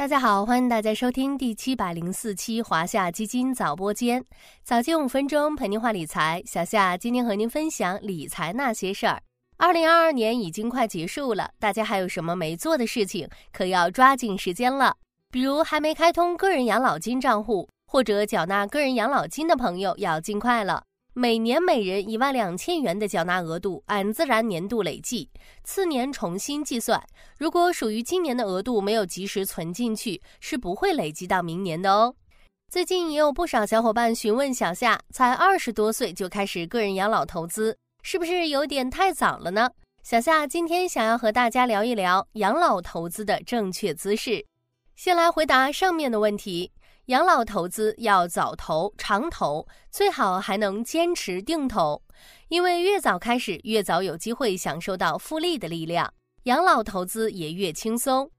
大家好，欢迎大家收听第七百零四期华夏基金早播间，早间五分钟陪您话理财。小夏今天和您分享理财那些事儿。二零二二年已经快结束了，大家还有什么没做的事情？可要抓紧时间了。比如还没开通个人养老金账户或者缴纳个人养老金的朋友，要尽快了。每年每人一万两千元的缴纳额度按自然年度累计，次年重新计算。如果属于今年的额度没有及时存进去，是不会累积到明年的哦。最近也有不少小伙伴询问小夏，才二十多岁就开始个人养老投资，是不是有点太早了呢？小夏今天想要和大家聊一聊养老投资的正确姿势。先来回答上面的问题。养老投资要早投、长投，最好还能坚持定投，因为越早开始，越早有机会享受到复利的力量，养老投资也越轻松。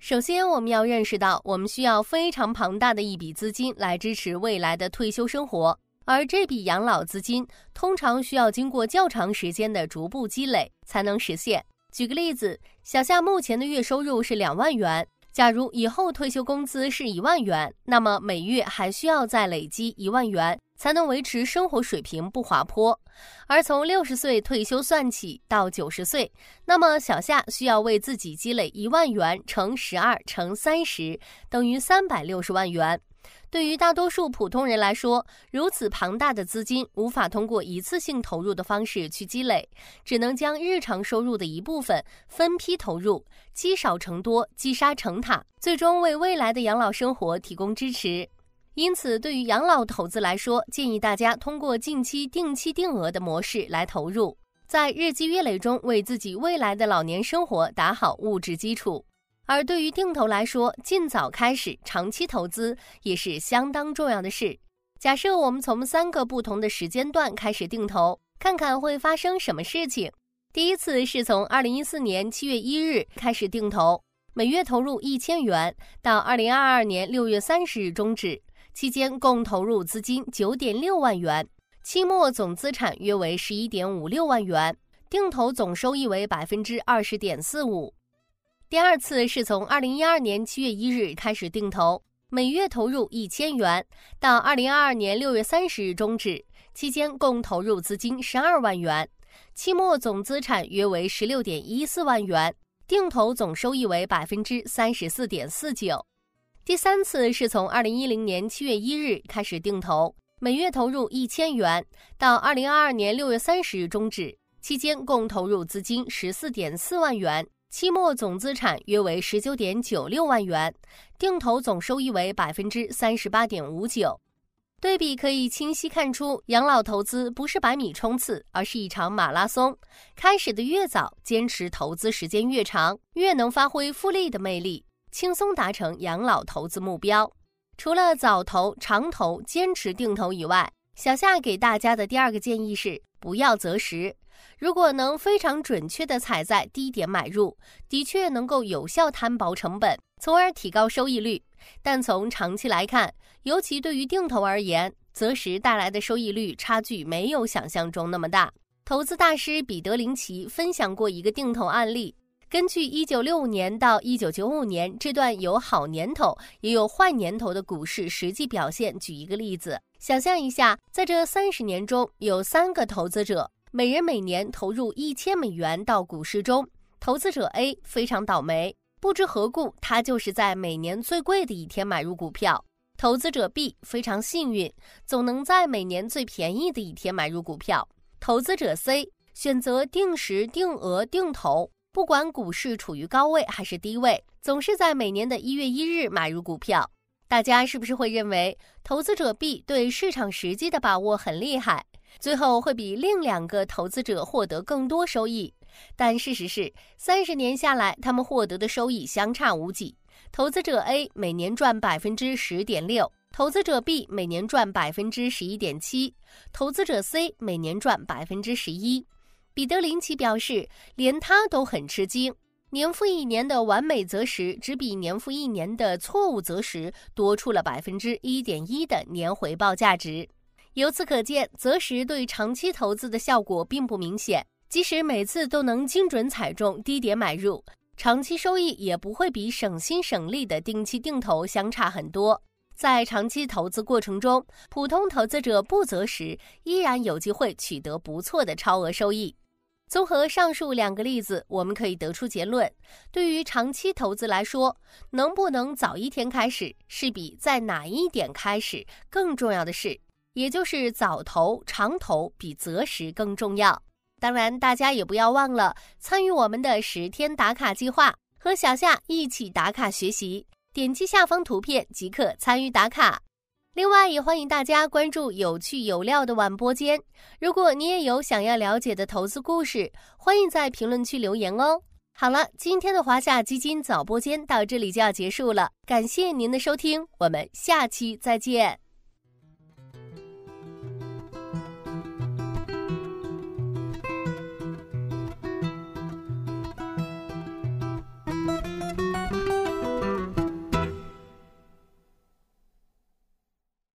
首先，我们要认识到，我们需要非常庞大的一笔资金来支持未来的退休生活，而这笔养老资金通常需要经过较长时间的逐步积累才能实现。举个例子，小夏目前的月收入是两万元。假如以后退休工资是一万元，那么每月还需要再累积一万元，才能维持生活水平不滑坡。而从六十岁退休算起到九十岁，那么小夏需要为自己积累一万元乘十二乘三十，等于三百六十万元。对于大多数普通人来说，如此庞大的资金无法通过一次性投入的方式去积累，只能将日常收入的一部分分批投入，积少成多，积沙成塔，最终为未来的养老生活提供支持。因此，对于养老投资来说，建议大家通过近期定期定额的模式来投入，在日积月累中为自己未来的老年生活打好物质基础。而对于定投来说，尽早开始长期投资也是相当重要的事。假设我们从三个不同的时间段开始定投，看看会发生什么事情。第一次是从二零一四年七月一日开始定投，每月投入一千元，到二零二二年六月三十日终止，期间共投入资金九点六万元，期末总资产约为十一点五六万元，定投总收益为百分之二十点四五。第二次是从二零一二年七月一日开始定投，每月投入一千元，到二零二二年六月三十日终止，期间共投入资金十二万元，期末总资产约为十六点一四万元，定投总收益为百分之三十四点四九。第三次是从二零一零年七月一日开始定投，每月投入一千元，到二零二二年六月三十日终止，期间共投入资金十四点四万元。期末总资产约为十九点九六万元，定投总收益为百分之三十八点五九。对比可以清晰看出，养老投资不是百米冲刺，而是一场马拉松。开始的越早，坚持投资时间越长，越能发挥复利的魅力，轻松达成养老投资目标。除了早投、长投、坚持定投以外，小夏给大家的第二个建议是：不要择时。如果能非常准确地踩在低点买入，的确能够有效摊薄成本，从而提高收益率。但从长期来看，尤其对于定投而言，择时带来的收益率差距没有想象中那么大。投资大师彼得林奇分享过一个定投案例，根据1965年到1995年这段有好年头也有坏年头的股市实际表现，举一个例子，想象一下，在这三十年中，有三个投资者。每人每年投入一千美元到股市中，投资者 A 非常倒霉，不知何故，他就是在每年最贵的一天买入股票；投资者 B 非常幸运，总能在每年最便宜的一天买入股票；投资者 C 选择定时定额定投，不管股市处于高位还是低位，总是在每年的一月一日买入股票。大家是不是会认为投资者 B 对市场时机的把握很厉害？最后会比另两个投资者获得更多收益，但事实是，三十年下来，他们获得的收益相差无几。投资者 A 每年赚百分之十点六，投资者 B 每年赚百分之十一点七，投资者 C 每年赚百分之十一。彼得林奇表示，连他都很吃惊，年复一年的完美择时，只比年复一年的错误择时多出了百分之一点一的年回报价值。由此可见，择时对长期投资的效果并不明显。即使每次都能精准踩中低点买入，长期收益也不会比省心省力的定期定投相差很多。在长期投资过程中，普通投资者不择时，依然有机会取得不错的超额收益。综合上述两个例子，我们可以得出结论：对于长期投资来说，能不能早一天开始，是比在哪一点开始更重要的事。也就是早投长投比择时更重要。当然，大家也不要忘了参与我们的十天打卡计划，和小夏一起打卡学习。点击下方图片即可参与打卡。另外，也欢迎大家关注有趣有料的晚播间。如果你也有想要了解的投资故事，欢迎在评论区留言哦。好了，今天的华夏基金早播间到这里就要结束了，感谢您的收听，我们下期再见。